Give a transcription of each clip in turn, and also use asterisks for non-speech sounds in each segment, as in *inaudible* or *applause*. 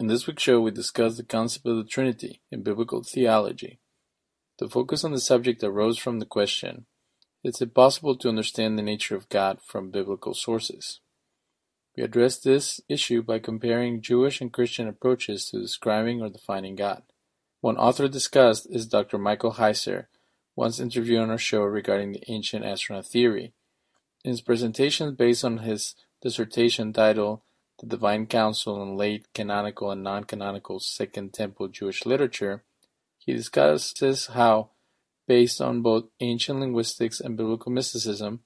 In this week's show, we discuss the concept of the Trinity in biblical theology. The focus on the subject arose from the question Is it possible to understand the nature of God from biblical sources? We address this issue by comparing Jewish and Christian approaches to describing or defining God. One author discussed is Dr. Michael Heiser, once interviewed on our show regarding the ancient astronaut theory. In his presentation based on his dissertation titled The Divine Council in Late Canonical and Non-Canonical Second Temple Jewish Literature, he discusses how, based on both ancient linguistics and biblical mysticism,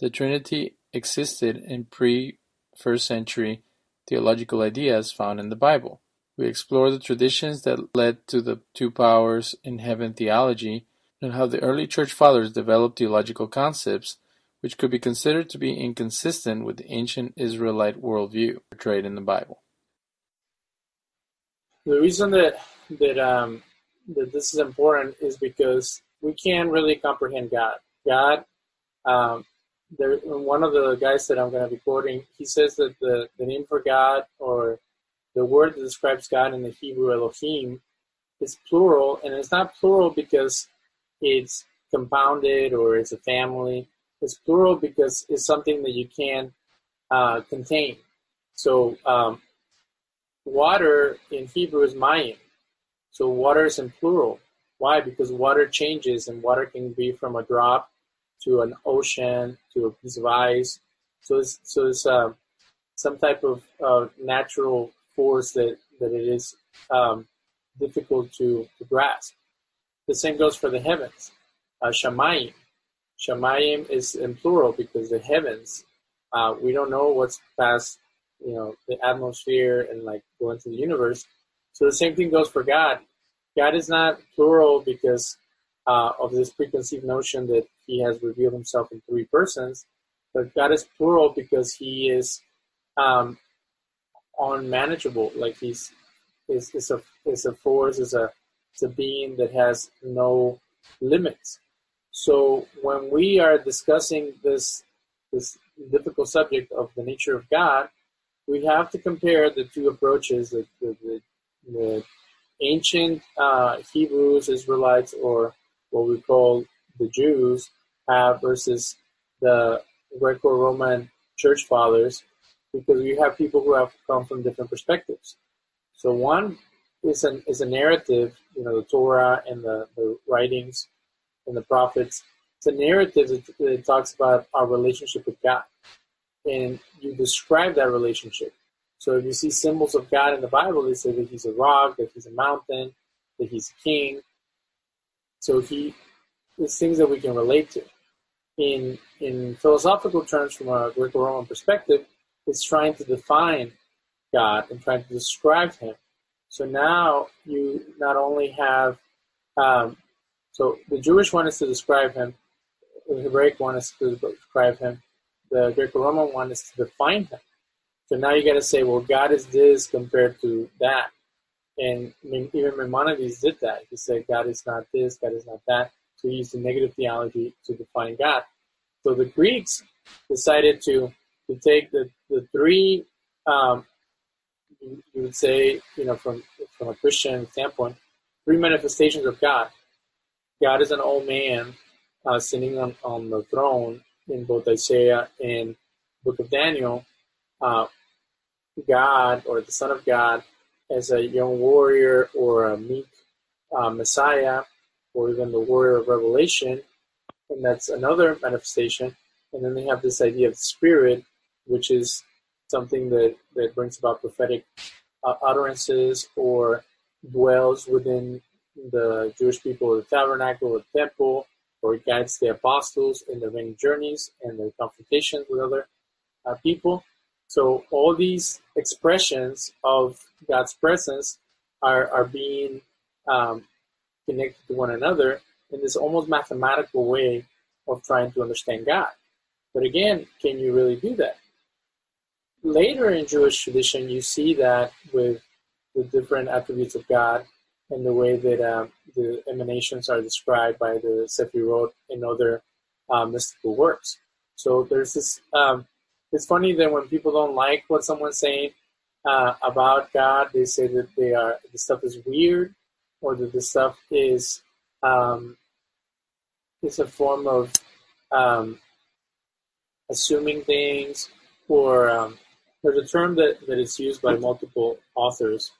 the Trinity existed in pre-first century theological ideas found in the Bible. We explore the traditions that led to the two powers in heaven theology and how the early church fathers developed theological concepts which could be considered to be inconsistent with the ancient Israelite worldview portrayed in the Bible. The reason that that um, that this is important is because we can't really comprehend God. God, um, there, one of the guys that I'm going to be quoting, he says that the, the name for God or the word that describes God in the Hebrew Elohim is plural, and it's not plural because it's compounded or it's a family. It's plural because it's something that you can uh, contain. So um, water in Hebrew is mayim. So water is in plural. Why? Because water changes, and water can be from a drop to an ocean to a piece of ice. So it's so it's uh, some type of uh, natural force that that it is um, difficult to, to grasp. The same goes for the heavens. Uh, shamayim. Shamayim is in plural because the heavens, uh, we don't know what's past, you know, the atmosphere and like going to the universe. So the same thing goes for God. God is not plural because uh, of this preconceived notion that He has revealed Himself in three persons, but God is plural because He is um, unmanageable. Like He's is is a is a force, is a is a being that has no limits. So when we are discussing this this difficult subject of the nature of God, we have to compare the two approaches: the, the, the, ancient uh, Hebrews, Israelites, or what we call the Jews, have versus the Greco-Roman Church Fathers, because we have people who have come from different perspectives. So one is an is a narrative, you know, the Torah and the, the writings and the prophets. It's a narrative that, talks about our relationship with God. And you describe that relationship. So if you see symbols of God in the Bible, they say that he's a rock, that he's a mountain, that he's a king. So he it's things that we can relate to. In in philosophical terms, from a Greco-Roman perspective, it's trying to define God and trying to describe Him. So now you not only have um, so the Jewish one is to describe him, the Hebraic one is to describe him, the Greco-Roman one is to define him. So now you got to say, well, God is this compared to that, and even Maimonides did that. He said God is not this, God is not that. So he used the negative theology to define God. So the Greeks decided to to take the the three, um, you, you would say, you know, from from a Christian standpoint, three manifestations of God God is an old man uh, sitting on, on the throne in both Isaiah and Book of Daniel. Uh, God or the Son of God as a young warrior or a meek uh, Messiah or even the warrior of Revelation, and that's another manifestation. And then they have this idea of Spirit, which is something that, that brings about prophetic uh, utterances or dwells within the Jewish people the tabernacle the temple, or guides the apostles in their many journeys and their confrontations with other uh, people. So all these expressions of God's presence are, are being um, connected to one another in this almost mathematical way of trying to understand God. But again, can you really do that? Later in Jewish tradition, you see that with the different attributes of God and the way that um, the emanations are described by the Sefirot and other uh, mystical works. So there's this. Um, it's funny that when people don't like what someone's saying, uh, about God. They say that they are the stuff is weird, or that the stuff is um, is a form of um, assuming things, or um, there's a term that, that is used by multiple authors.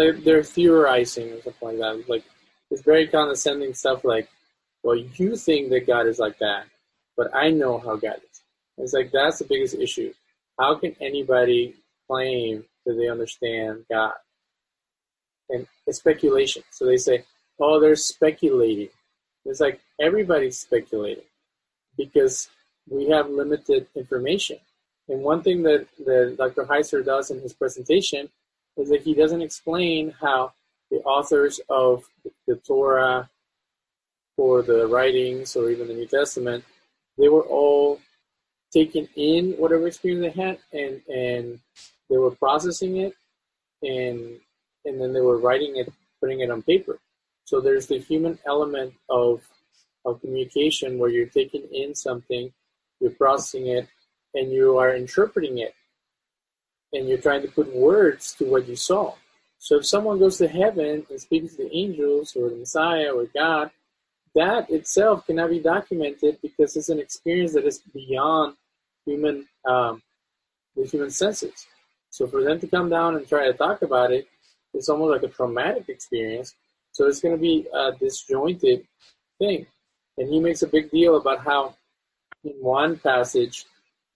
They're, they're theorizing or something like that. Like it's very condescending stuff. Like, well, you think that God is like that, but I know how God is. It's like that's the biggest issue. How can anybody claim that they understand God? And it's speculation. So they say, oh, they're speculating. It's like everybody's speculating because we have limited information. And one thing that, that Dr. Heiser does in his presentation is that he doesn't explain how the authors of the Torah or the writings or even the New Testament, they were all taking in whatever experience they had and, and they were processing it and and then they were writing it, putting it on paper. So there's the human element of of communication where you're taking in something, you're processing it, and you are interpreting it. And you're trying to put words to what you saw. So if someone goes to heaven and speaks to the angels or the Messiah or God, that itself cannot be documented because it's an experience that is beyond human um, the human senses. So for them to come down and try to talk about it, it's almost like a traumatic experience. So it's going to be a disjointed thing. And he makes a big deal about how in one passage,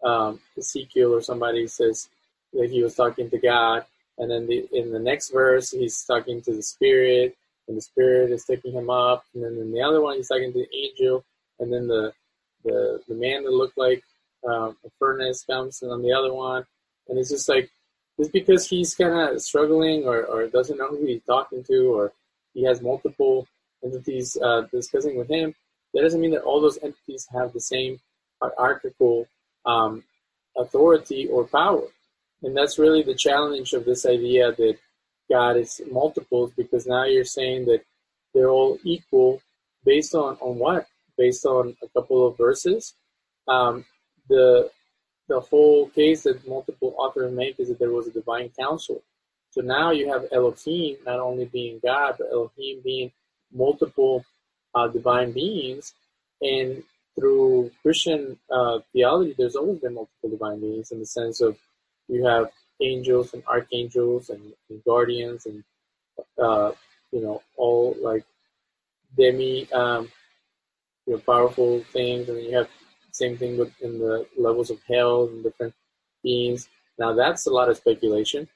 um, Ezekiel or somebody says he was talking to God, and then the, in the next verse he's talking to the Spirit, and the Spirit is taking him up, and then in the other one he's talking to the angel, and then the the, the man that looked like um, a furnace comes and on the other one, and it's just like just because he's kind of struggling or, or doesn't know who he's talking to or he has multiple entities uh, discussing with him, that doesn't mean that all those entities have the same hierarchical um, authority or power. And that's really the challenge of this idea that God is multiples because now you're saying that they're all equal based on, on what? Based on a couple of verses. Um, the the whole case that multiple authors make is that there was a divine council. So now you have Elohim not only being God, but Elohim being multiple uh, divine beings. And through Christian uh, theology, there's always been multiple divine beings in the sense of you have angels and archangels and, and guardians and uh, you know all like demi um, you know powerful things, and you have same thing with in the levels of hell and different beings. Now that's a lot of speculation.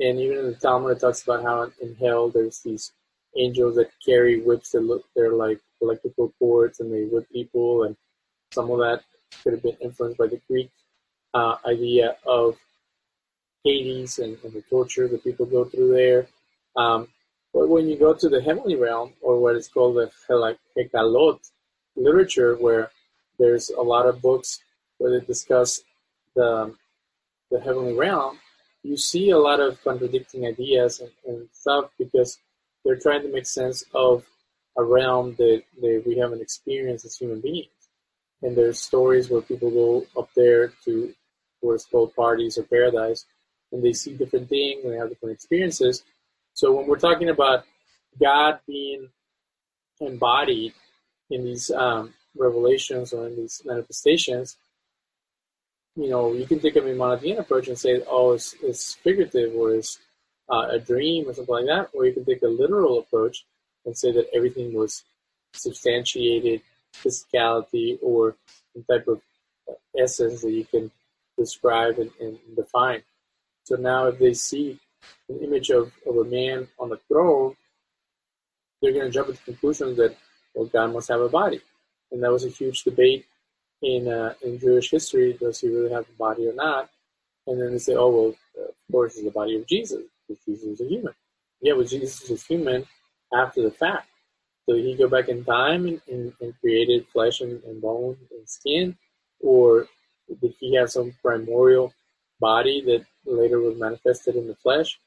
And even in the Talmud, it talks about how in hell there's these angels that carry whips that look they're like electrical cords and they whip people, and some of that could have been influenced by the Greek uh, idea of Hades and, and, the torture that people go through there. Um, but when you go to the heavenly realm, or what is called the Hekalot literature, where there's a lot of books where they discuss the, the heavenly realm. You see a lot of contradicting ideas and, and stuff because they're trying to make sense of a realm that, that we haven't experienced as human beings. And there's stories where people go up there to what's called Pardes or paradise, and they see different things and they have different experiences. So when we're talking about God being embodied in these um, revelations or in these manifestations, you know, you can take a Maimonidean approach and say, oh, it's, it's figurative or it's uh, a dream or something like that, or you can take a literal approach and say that everything was substantiated physicality or some type of essence that you can describe and, and define. So now if they see an image of, of a man on the throne, they're going to jump to the conclusion that, well, God must have a body and that was a huge debate in uh, in Jewish history. Does he really have a body or not? And then they say, oh well, of course, it's the body of Jesus because Jesus is a human. Yeah, but Jesus is human after the fact. So he go back in time and, and, and created flesh and, and bone and skin, or did he have some primordial body that later was manifested in the flesh?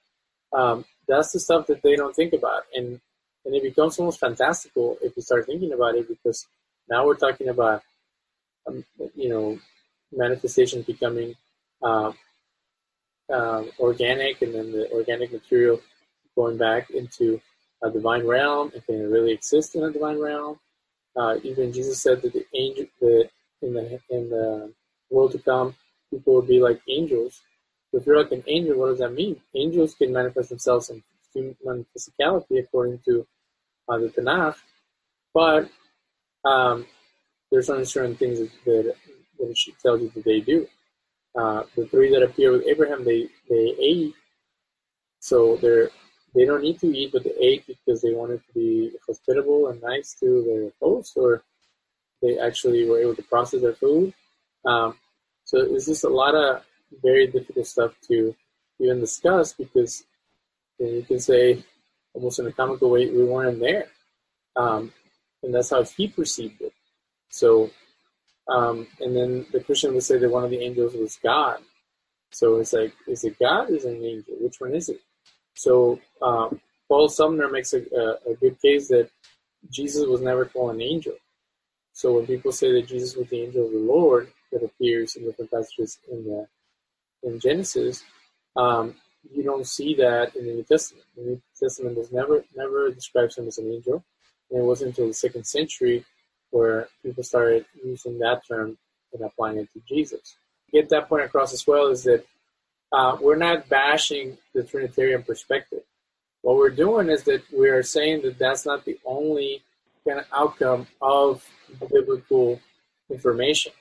Um, that's the stuff that they don't think about, and and it becomes almost fantastical if you start thinking about it because now we're talking about, um, you know, manifestation becoming uh, um, organic, and then the organic material going back into a divine realm if they really exist in a divine realm. Uh, even Jesus said that the angel, that in the in the world to come, people would be like angels. If you're like an angel, what does that mean? Angels can manifest themselves in human physicality according to uh, the Tanakh, but um, there's only certain things that, that, it tells you that they do. Uh, the three that appear with Abraham, they, they ate, so they're they don't need to eat, but they ate because they wanted to be hospitable and nice to their host, or they actually were able to process their food. Um, so it's just a lot of very difficult stuff to even discuss because you can say almost in a comical way we weren't there, um, and that's how he perceived it. So, um, and then the Christian would say that one of the angels was God. So it's like, is it God? Or is it an angel? Which one is it? So um, Paul Sumner makes a, a, a, good case that Jesus was never called an angel. So when people say that Jesus was the angel of the Lord that appears in different passages in the in Genesis, um, you don't see that in the New Testament. The New Testament does never never describes him as an angel, and it wasn't until the second century where people started using that term and applying it to Jesus. Get that point across as well is that uh, we're not bashing the Trinitarian perspective. What we're doing is that we are saying that that's not the only kind of outcome of biblical information.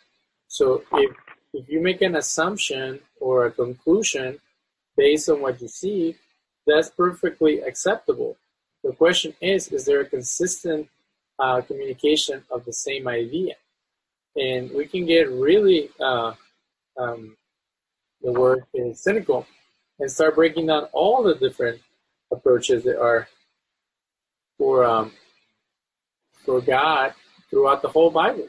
So if if you make an assumption or a conclusion based on what you see, that's perfectly acceptable. The question is, is there a consistent uh, communication of the same idea? And we can get really, uh, um, the word is cynical, and start breaking down all the different approaches that are for um, for God throughout the whole Bible.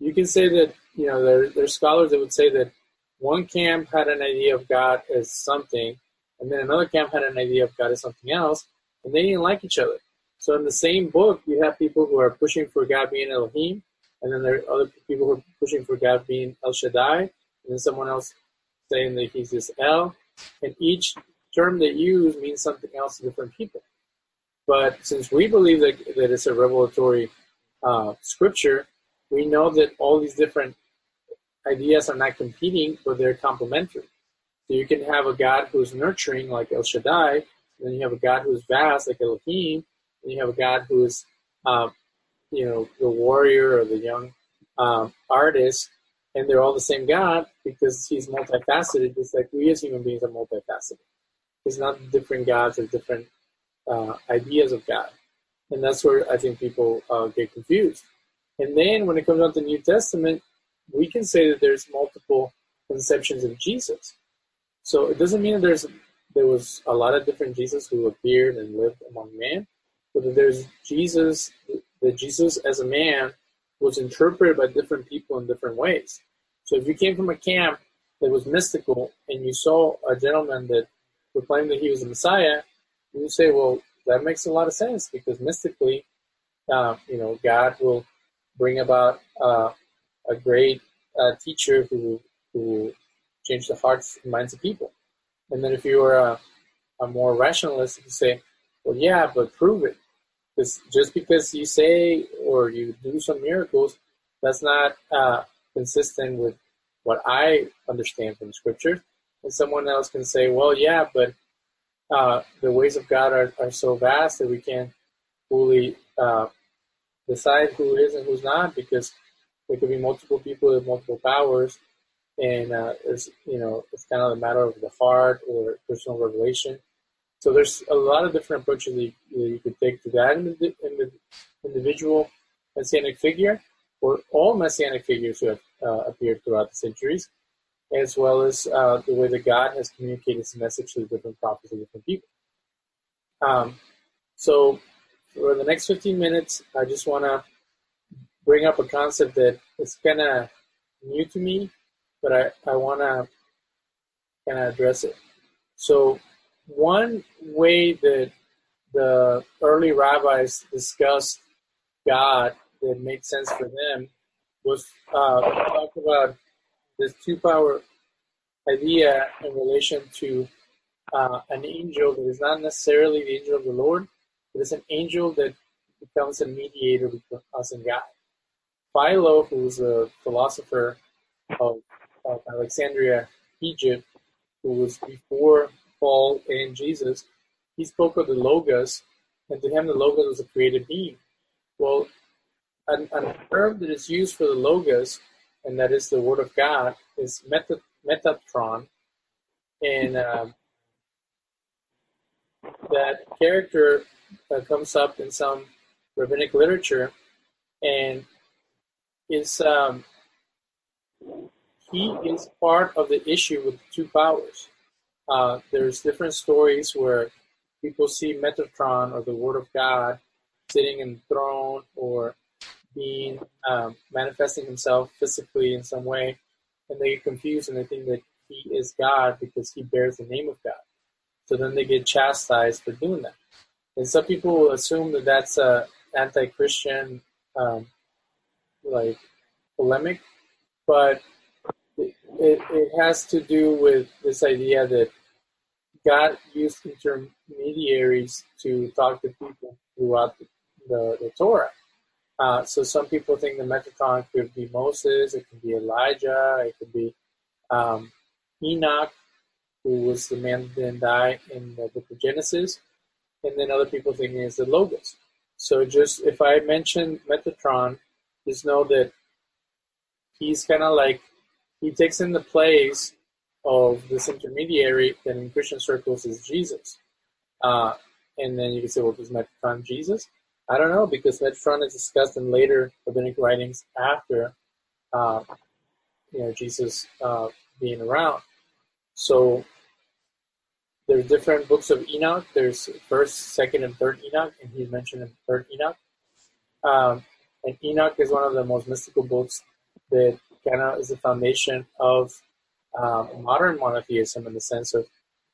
You can say that you know there there's scholars that would say that one camp had an idea of God as something, and then another camp had an idea of God as something else, and they didn't like each other. So in the same book, you have people who are pushing for God being Elohim, and then there are other people who are pushing for God being El Shaddai, and then someone else saying that he's this El, and each term they use means something else to different people. But since we believe that, that it's a revelatory uh, scripture, we know that all these different ideas are not competing, but they're complementary. So you can have a God who's nurturing, like El Shaddai, then you have a God who's vast, like Elohim, and you have a God who is, um, you know, the warrior or the young um, artist, and they're all the same God because he's multifaceted, just like we as human beings are multifaceted. It's not different gods or different uh, ideas of God. And that's where I think people uh, get confused. And then when it comes down to the New Testament, we can say that there's multiple conceptions of Jesus. So it doesn't mean that there's there was a lot of different Jesus who appeared and lived among men, but that there's Jesus that Jesus as a man was interpreted by different people in different ways. So if you came from a camp that was mystical and you saw a gentleman that proclaimed that he was the Messiah, you would say, well, that makes a lot of sense because mystically, uh, you know, God will bring about uh, a great uh, teacher who who change the hearts and minds of people. And then if you are a, a more rationalist, you say, well, yeah, but prove it. Because just because you say or you do some miracles, that's not uh, consistent with what I understand from Scripture. And someone else can say, well, yeah, but uh, the ways of God are, are so vast that we can't fully uh, decide who is and who's not because there could be multiple people with multiple powers, and uh, it's you know it's kind of a matter of the heart or personal revelation. So there's a lot of different approaches that you, that you could take to that in the, in the individual messianic figure, or all messianic figures who have uh, appeared throughout the centuries, as well as uh, the way that God has communicated his message to the different prophets and different people. Um, so for the next 15 minutes, I just want to bring up a concept that is kind of new to me, but I, I want to kind of address it. So, one way that the early rabbis discussed God that made sense for them was uh, talk about this two power idea in relation to uh, an angel that is not necessarily the angel of the Lord, but it's an angel that becomes a mediator between us and God. Philo, who was a philosopher of, of Alexandria, Egypt, who was before Paul and Jesus, he spoke of the Logos, and to him the Logos was a created being. Well, an, an term that is used for the Logos, and that is the Word of God, is meta, Metatron, and um, that character uh, comes up in some rabbinic literature, and is um, he is part of the issue with two powers. Uh, there's different stories where people see Metatron or the Word of God sitting in the throne or being um, manifesting himself physically in some way, and they get confused and they think that he is God because he bears the name of God. So then they get chastised for doing that. And some people assume that that's a anti-Christian um, like polemic, but it, it, has to do with this idea that God used intermediaries to talk to people throughout the, the, the Torah. Uh, so some people think the Metatron could be Moses, it could be Elijah, it could be um, Enoch, who was the man that didn't die in the book of Genesis, and then other people think it's the Logos. So just if I mention Metatron, just know that he's kind of like he takes in the place of this intermediary that in Christian circles is Jesus. Uh, and then you can say, well, is Metatron Jesus? I don't know because Metatron is discussed in later rabbinic writings after, uh, you know, Jesus uh, being around. So there's different books of Enoch. There's first, second, and third Enoch, and he's mentioned in third Enoch. Um, and Enoch is one of the most mystical books that kind of is the foundation of um, modern monotheism in the sense of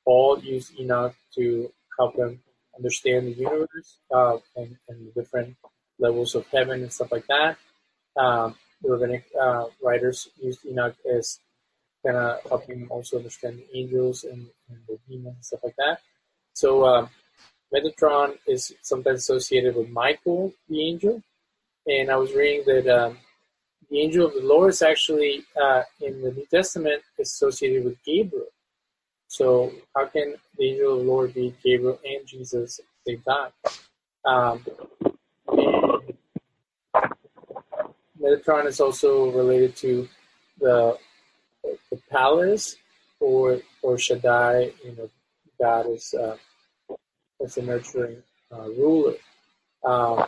Paul used Enoch to help him understand the universe uh, and, and, the different levels of heaven and stuff like that. Um, the rabbinic uh, writers used Enoch as kind of helping him also understand the angels and, and, the demons and stuff like that. So uh, Metatron is sometimes associated with Michael, the angel, and I was reading that um, the angel of the Lord is actually uh, in the New Testament associated with Gabriel. So how can the angel of the Lord be Gabriel and Jesus at the same time? Um, Metatron is also related to the the palace or or Shaddai, you know, God is uh, as a nurturing uh, ruler. Um,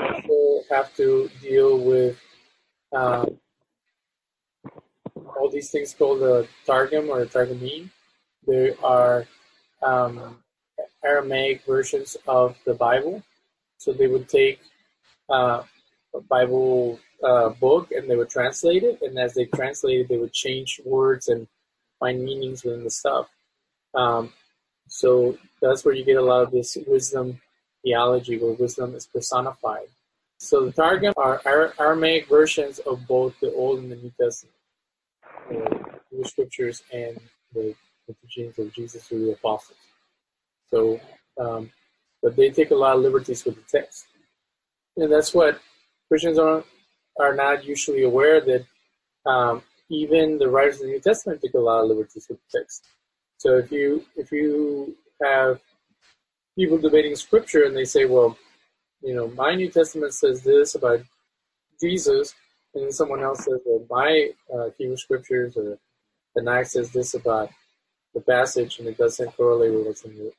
also have to deal with um, all these things called the Targum or Targumim. There are um, Aramaic versions of the Bible. So they would take uh, Bible uh, book and they would translate it, and as they translated, they would change words and find meanings within the stuff. Um, so that's where you get a lot of this wisdom theology, where wisdom is personified. So the Targum are Aramaic versions of both the Old and the New Testament, the scriptures and the, the teachings of Jesus through the apostles. So, um, but they take a lot of liberties with the text, and that's what Christians are are not usually aware that um, even the writers of the New Testament take a lot of liberties with the text. So if you if you have people debating scripture and they say, well, you know, my New Testament says this about Jesus, and then someone else says, well, my uh, Hebrew scriptures or the Tanakh says this about the passage, and it doesn't correlate with what's in the,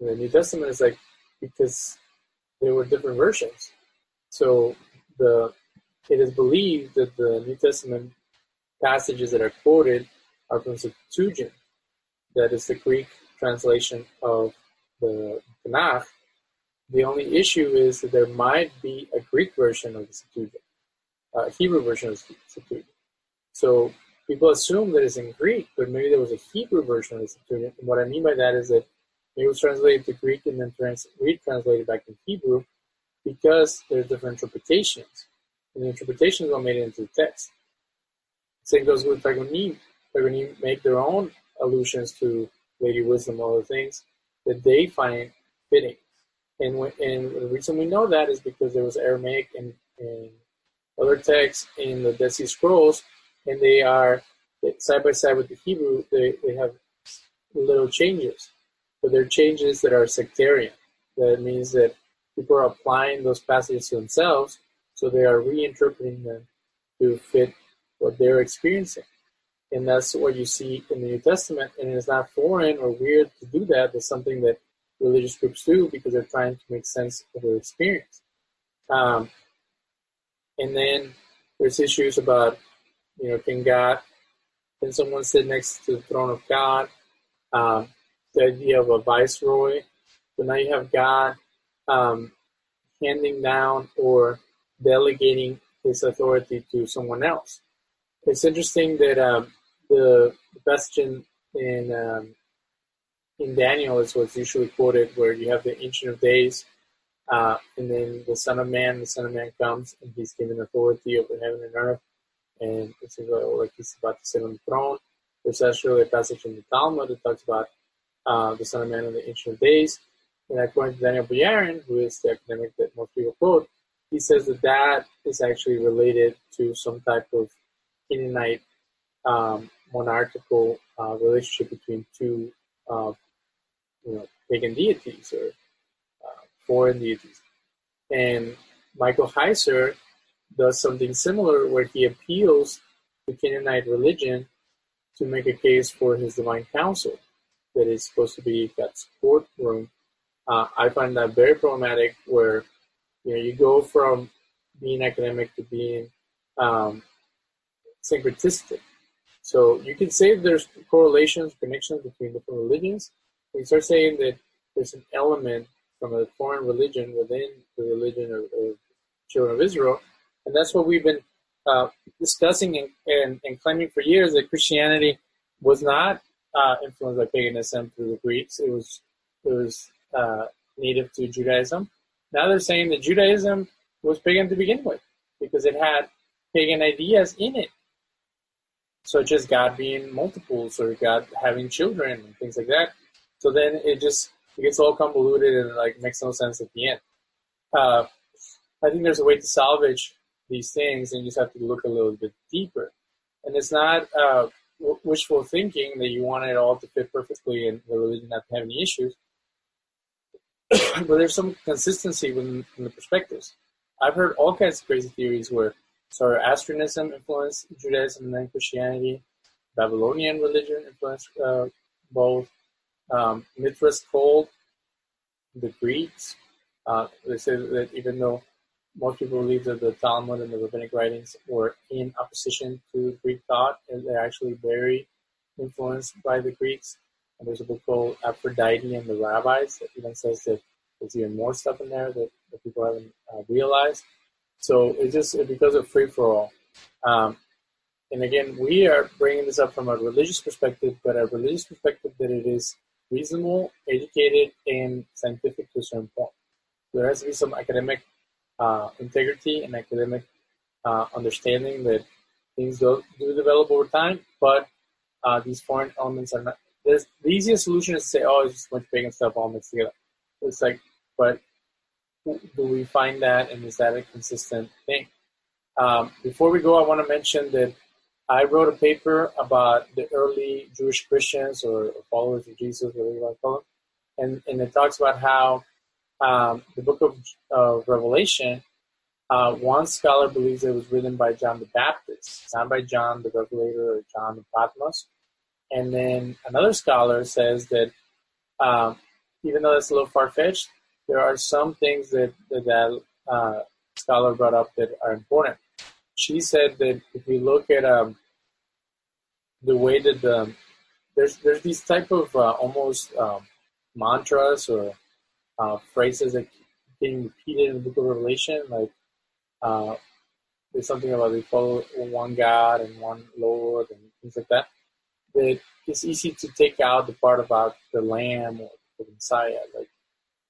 in the New Testament. Is like because there were different versions. So the it is believed that the New Testament passages that are quoted are from Septuagint, that is the Greek translation of the Tanakh. The only issue is that there might be a Greek version of the Septuagint, a Hebrew version of the Septuagint. So people assume that it's in Greek, but maybe there was a Hebrew version of the Septuagint. And what I mean by that is that it was translated to Greek and then trans- retranslated back in Hebrew because there's different interpretations and the interpretations are made into the text. Same goes with Pagonim. Pagonim make their own allusions to Lady Wisdom, all the things that they find fitting. And, and the reason we know that is because there was Aramaic and, and other texts in the Dead Sea Scrolls, and they are side by side with the Hebrew. They, they have little changes, but they're changes that are sectarian. That means that people are applying those passages to themselves, so they are reinterpreting them to fit what they're experiencing. And that's what you see in the New Testament. And it's not foreign or weird to do that. It's something that religious groups do because they're trying to make sense of their experience. Um, and then there's issues about, you know, can God, can someone sit next to the throne of God? Um, the idea of a viceroy. So now you have God um, handing down or delegating his authority to someone else. It's interesting that um, the, the passage in in, um, in Daniel is what's usually quoted, where you have the Ancient of Days, uh, and then the Son of Man. The Son of Man comes, and he's given authority over heaven and earth, and it's like he's about to sit on the throne. There's actually a passage in the Talmud that talks about uh, the Son of Man and the Ancient of Days. And according to Daniel Boyarin, who is the academic that most people quote, he says that that is actually related to some type of Canaanite um, monarchical uh, relationship between two, uh, you know, pagan deities or uh, foreign deities. And Michael Heiser does something similar where he appeals to Canaanite religion to make a case for his divine council that is supposed to be God's courtroom. Uh, I find that very problematic where you know you go from being academic to being um, syncretistic. So you can say there's correlations, connections between different religions. you start saying that there's an element from a foreign religion within the religion of, of children of Israel, and that's what we've been uh, discussing and, and, and, claiming for years that Christianity was not uh, influenced by paganism through the Greeks. It was it was uh, native to Judaism. Now they're saying that Judaism was pagan to begin with because it had pagan ideas in it such as God being multiples or God having children and things like that. So then it just it gets all convoluted and like makes no sense at the end. Uh, I think there's a way to salvage these things, and you just have to look a little bit deeper. And it's not uh, wishful thinking that you want it all to fit perfectly and the religion not to have any issues. *coughs* but there's some consistency within, the perspectives. I've heard all kinds of crazy theories where Zoroastrianism influenced Judaism and then Christianity. Babylonian religion influenced uh, both. Um, Mithras called the Greeks. Uh, they say that even though most people believe that the Talmud and the rabbinic writings were in opposition to Greek thought, and they're actually very influenced by the Greeks. And there's a book called Aphrodite and the Rabbis that even says that there's even more stuff in there that, that people haven't uh, realized. So it's just because of free for all. Um, and again, we are bringing this up from a religious perspective, but a religious perspective that it is reasonable, educated, and scientific to a certain point. There has to be some academic uh, integrity and academic uh, understanding that things do, do develop over time, but uh, these foreign elements are not. The easiest solution is to say, oh, it's just a bunch of pagan stuff all mixed together. It's like, but do we find that, and is that a consistent thing? Um, before we go, I want to mention that I wrote a paper about the early Jewish Christians or followers of Jesus, whatever you want to call them, and, and it talks about how um, the book of, of Revelation, uh, one scholar believes it was written by John the Baptist, not by John the Revelator or John of Patmos. And then another scholar says that um, even though that's a little far fetched, there are some things that that, that uh, scholar brought up that are important. She said that if you look at um, the way that the there's there's these type of uh, almost um, mantras or uh, phrases that being repeated in the Book of Revelation, like uh, there's something about they follow one God and one Lord and things like that. That it's easy to take out the part about the Lamb or the Messiah, like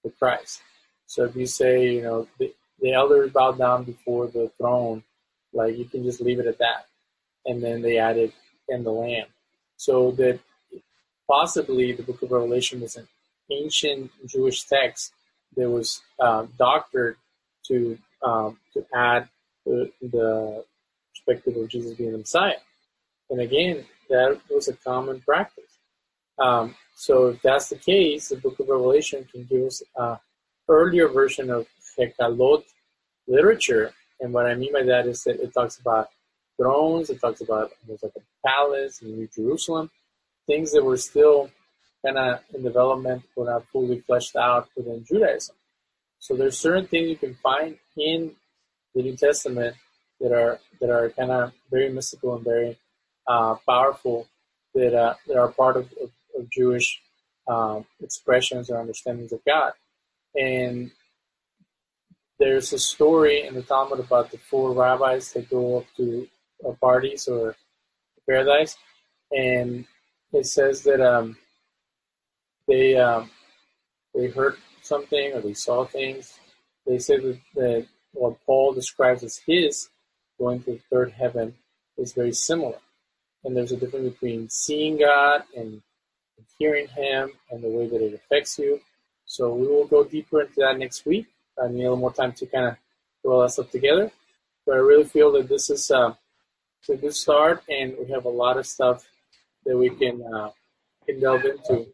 the Christ. So if you say, you know, the, the elders bow down before the throne, like you can just leave it at that. and then they added "and the Lamb," so that possibly the Book of Revelation was an ancient Jewish text that was uh, doctored to um, to add the, the perspective of Jesus being the Messiah. And again, that was a common practice. Um, so if that's the case, the Book of Revelation can give us an earlier version of Hekalot literature. And what I mean by that is that it talks about thrones, it talks about there's like a palace in New Jerusalem, things that were still kind of in development, were not fully fleshed out within Judaism. So there's certain things you can find in the New Testament that are that are kind of very mystical and very uh, powerful that uh, that are part of, of, of Jewish um, expressions or understandings of God. And there's a story in the Talmud about the four rabbis that go up to a Pardes or paradise, and it says that um, they um, they heard something or they saw things. They say that, that what Paul describes as his going to the third heaven is very similar. And there's a difference between seeing God and hearing Him and the way that it affects you. So we will go deeper into that next week. I need a little more time to kind of put all that stuff together. But I really feel that this is uh, a good start, and we have a lot of stuff that we can, uh, can delve into.